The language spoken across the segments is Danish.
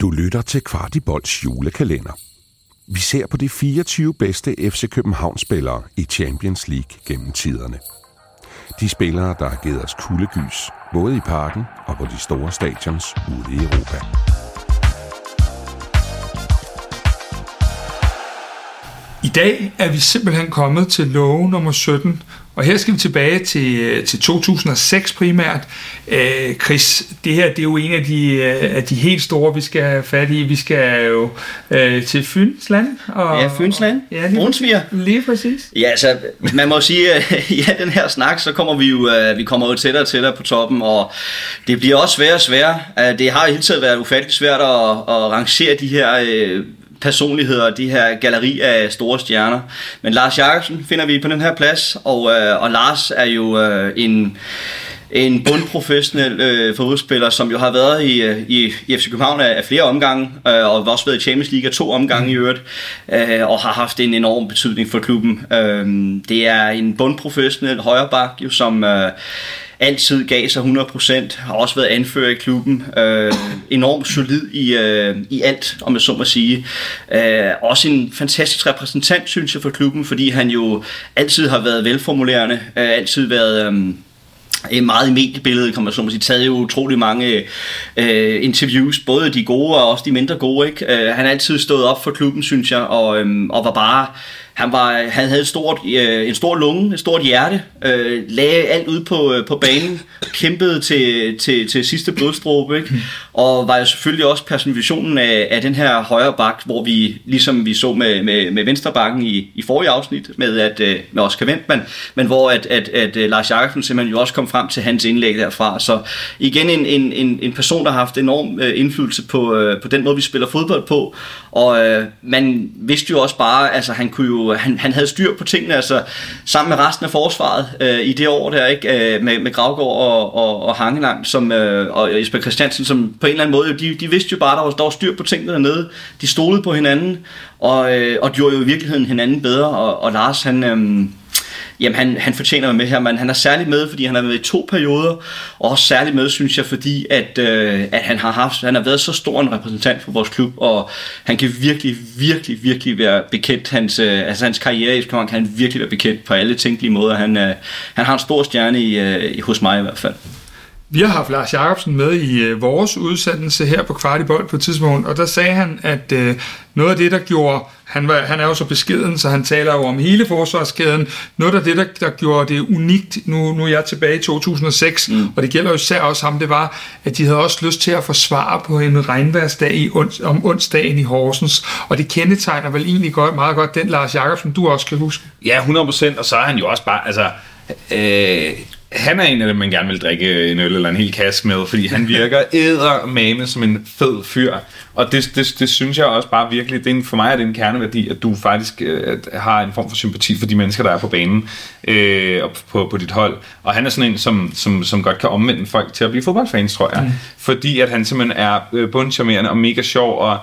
Du lytter til Kvartibolds julekalender. Vi ser på de 24 bedste FC København-spillere i Champions League gennem tiderne. De spillere, der har givet os kuldegys, både i parken og på de store stadions ude i Europa. I dag er vi simpelthen kommet til love nummer 17, og her skal vi tilbage til, til 2006 primært. Øh, Chris, det her det er jo en af de, øh, af de helt store, vi skal have fat i. Vi skal jo øh, til Fynsland. Og, ja, Fynsland. Ja, lige, Brunsviger. Lige præcis. Ja, altså, man må sige, at ja, den her snak, så kommer vi jo, øh, vi kommer jo tættere og tættere på toppen, og det bliver også sværere og sværere. Det har i hele tiden været ufatteligt svært at, at rangere de her personligheder, de her galleri af store stjerner. Men Lars Jacobsen finder vi på den her plads, og, øh, og Lars er jo øh, en en bundprofessionel øh, fodboldspiller, som jo har været i, øh, i, i FC København af, af flere omgange, øh, og har også været i Champions League af to omgange i øvrigt, øh, og har haft en enorm betydning for klubben. Øh, det er en bundprofessionel højreback, jo, som... Øh, altid gav sig 100%, har også været anfører i klubben, øh, enormt solid i, øh, i alt, om jeg så må sige. Øh, også en fantastisk repræsentant, synes jeg, for klubben, fordi han jo altid har været velformulerende, øh, altid været... Øh, meget i mediebilledet, kan man så må sige, taget jo utrolig mange øh, interviews, både de gode og også de mindre gode. Ikke? Øh, han har altid stået op for klubben, synes jeg, og, øhm, og var bare han, var, han havde et stort, øh, en stor lunge, et stort hjerte, øh, lagde alt ud på, øh, på banen, kæmpede til, til, til sidste blodstråbe, ikke? og var jo selvfølgelig også personifikationen af, af den her højre bak, hvor vi, ligesom vi så med, med, med venstre bakken i, i forrige afsnit, med, at, øh, med Oscar Ventman, men hvor at, at, at, at Lars Jakobsen simpelthen jo også kom frem til hans indlæg derfra. Så igen en, en, en, en person, der har haft enorm øh, indflydelse på, øh, på den måde, vi spiller fodbold på, og øh, man vidste jo også bare, altså han kunne jo Øh, han, han havde styr på tingene, altså sammen med resten af forsvaret øh, i det år der, ikke? Øh, med, med Gravgaard og, og, og Hangeland som, øh, og Jesper Christiansen, som på en eller anden måde, de, de vidste jo bare, der var, der var styr på tingene dernede. De stolede på hinanden, og, øh, og gjorde jo i virkeligheden hinanden bedre, og, og Lars, han... Øh, jamen han, han fortjener med her, men han er særligt med, fordi han har været i to perioder, og også særligt med, synes jeg, fordi at, øh, at han har haft, han har været så stor en repræsentant for vores klub, og han kan virkelig, virkelig, virkelig være bekendt, hans, øh, altså hans karriere i kan han virkelig være bekendt på alle tænkelige måder. Han, øh, han har en stor stjerne i, øh, hos mig i hvert fald. Vi har haft Lars Jacobsen med i øh, vores udsendelse her på Kvartibold på et tidspunkt, og der sagde han, at øh, noget af det, der gjorde, han, var, han er jo så beskeden, så han taler jo om hele forsvarskæden, noget af det, der, der gjorde det unikt, nu, nu er jeg tilbage i 2006, mm. og det gælder jo især også ham, det var, at de havde også lyst til at forsvare på en regnværsdag i ons, om onsdagen i Horsens, og det kendetegner vel egentlig godt, meget godt den Lars Jacobsen, du også kan huske. Ja, 100%, og så er han jo også bare, altså, øh, han er en af dem, man gerne vil drikke en øl eller en hel kasse med, fordi han virker eddermame som en fed fyr. Og det, det, det synes jeg også bare virkelig, det er en, for mig er det en kerneværdi, at du faktisk øh, har en form for sympati for de mennesker, der er på banen øh, og på, på dit hold. Og han er sådan en, som, som, som godt kan omvende folk til at blive fodboldfans, tror jeg. Mm. Fordi at han simpelthen er øh, bundcharmerende og mega sjov, og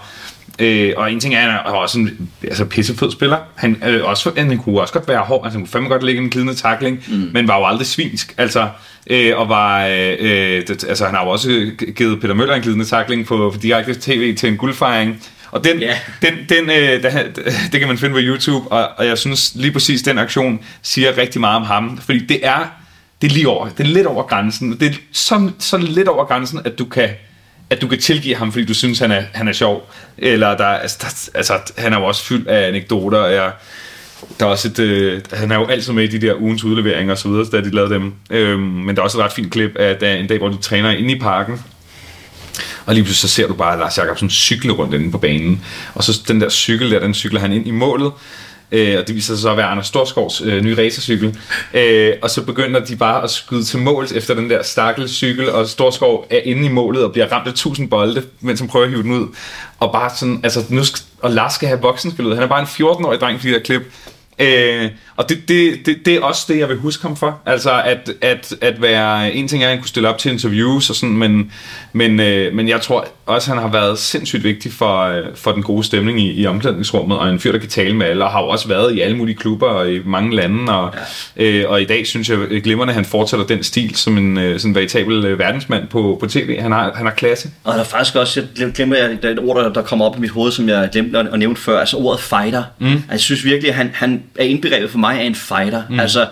Øh, og en ting er, at han er også en altså, pissefed spiller. Han, øh, også, han kunne også godt være hård, altså, han kunne fandme godt lægge en glidende takling, mm. men var jo aldrig svinsk. Altså, øh, og var, øh, øh det, altså, han har jo også givet Peter Møller en glidende takling på, på direkte tv til en guldfejring. Og den, yeah. den, den, øh, det, det kan man finde på YouTube, og, og jeg synes lige præcis, den aktion siger rigtig meget om ham, fordi det er, det er lige over, det er lidt over grænsen. Det er så, så lidt over grænsen, at du kan at du kan tilgive ham, fordi du synes, han er, han er sjov. Eller der, altså, der, altså, han er jo også fyldt af anekdoter. Og jeg, der er også et, øh, han er jo altid med i de der ugens udleveringer og så videre, da de lavede dem. Øhm, men der er også et ret fint klip af der, en dag, hvor de træner inde i parken. Og lige pludselig så ser du bare Lars Jakobsen cykle rundt inde på banen. Og så den der cykel der, den cykler han ind i målet. Øh, og det viser sig så at være Anders Storskovs øh, nye racercykel. Øh, og så begynder de bare at skyde til mål efter den der stakkels cykel, og Storskov er inde i målet og bliver ramt af tusind bolde, mens han prøver at hive den ud. Og bare sådan, altså nu skal, og Lars skal have voksenspillet. Han er bare en 14-årig dreng, fordi der klip. Øh, og det, det, det, det er også det, jeg vil huske ham for. Altså at, at, at være... En ting er, at han kunne stille op til interviews og sådan, men, men, øh, men jeg tror også, at han har været sindssygt vigtig for, øh, for den gode stemning i, i omklædningsrummet, og en fyr, der kan tale med alle, og har jo også været i alle mulige klubber og i mange lande, og, ja. øh, og i dag synes jeg glimrende, at han fortsætter den stil som en øh, sådan veritabel øh, verdensmand på, på tv. Han har, han har klasse. Og der er faktisk også, jeg glemmer, at der er et ord, der, der kommer op i mit hoved, som jeg glemte at, at nævne før, altså ordet fighter. Mm. Altså, jeg synes virkelig, at han, han er indbegrebet for mig af en fighter. Mm. Altså,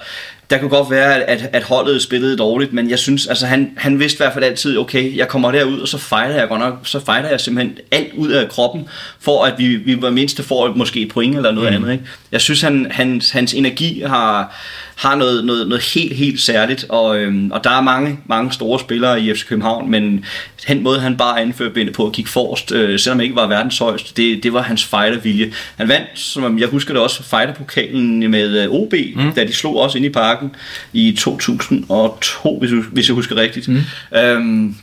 der kunne godt være, at, at holdet spillede dårligt, men jeg synes, altså han, han vidste i hvert fald altid, okay, jeg kommer derud, og så fighter jeg godt nok, så fighter jeg simpelthen alt ud af kroppen, for at vi, vi var mindste får måske et point eller noget mm. andet. Ikke? Jeg synes, han, hans, hans energi har, har noget, noget, noget helt, helt særligt, og, øhm, og der er mange, mange store spillere i FC København, men den måde, han bare anførte benene på at kigge forrest, øh, selvom han ikke var verdens højeste, det, det var hans fightervilje. Han vandt, som jeg husker det også, fighterpokalen med øh, OB, mm. da de slog også ind i parken i 2002, hvis, hvis jeg husker rigtigt. Mm. Øhm,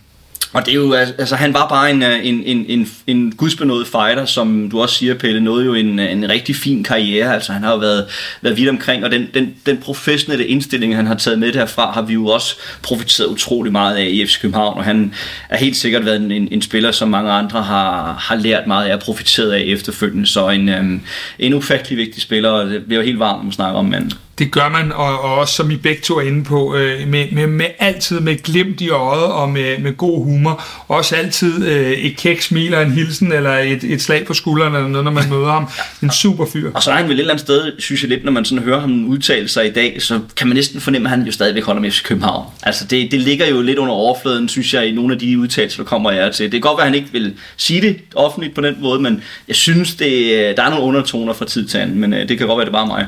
og det er jo, altså han var bare en, øh, en, en, en, en gudsbenået fighter, som du også siger, Pelle, nåede jo en, en rigtig fin karriere. Altså han har jo været, været vidt omkring, og den, den, den professionelle indstilling, han har taget med derfra, har vi jo også profiteret utrolig meget af i FC København, og han er helt sikkert været en, en spiller, som mange andre har, har lært meget af og profiteret af efterfølgende. Så en, um, en ufattelig vigtig spiller, og det bliver helt varmt at snakke om manden. Det gør man, og, og også som I begge to er inde på, øh, med, med, med altid med glimt i øjet og med, med god humor. Også altid øh, et kæk smil og en hilsen, eller et, et slag på skulderen, eller noget, når man møder ham. En super fyr. Og så er han vel et eller andet sted, synes jeg lidt, når man sådan hører ham udtale sig i dag, så kan man næsten fornemme, at han jo stadigvæk holder med FC København. Altså det, det ligger jo lidt under overfladen, synes jeg, i nogle af de udtalelser, der kommer jeg til. Det kan godt være, at han ikke vil sige det offentligt på den måde, men jeg synes, det, øh, der er nogle undertoner fra tid til anden, men øh, det kan godt være, det er bare mig.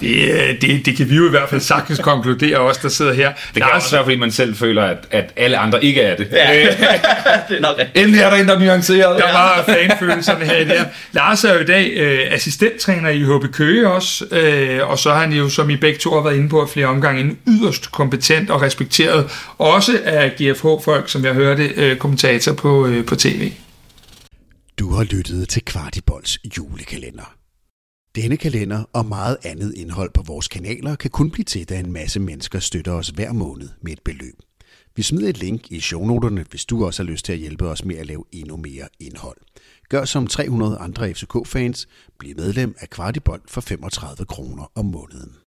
Det, øh, det, det kan vi jo i hvert fald sagtens konkludere, os der sidder her. Det kan Lars, også være, fordi man selv føler, at, at alle andre ikke er det. Ja, det er nok. Endelig er der en, der er nuanceret. Der var fanfølelserne her der. Lars er jo i dag øh, assistenttræner i HB Køge også, øh, og så er han jo, som I begge to har været inde på flere omgange, en yderst kompetent og respekteret, også af GFH-folk, som jeg hørte, øh, kommentator på, øh, på tv. Du har lyttet til Kvartibolds julekalender. Denne kalender og meget andet indhold på vores kanaler kan kun blive til, da en masse mennesker støtter os hver måned med et beløb. Vi smider et link i shownoterne, hvis du også har lyst til at hjælpe os med at lave endnu mere indhold. Gør som 300 andre FCK-fans. Bliv medlem af Kvartibold for 35 kroner om måneden.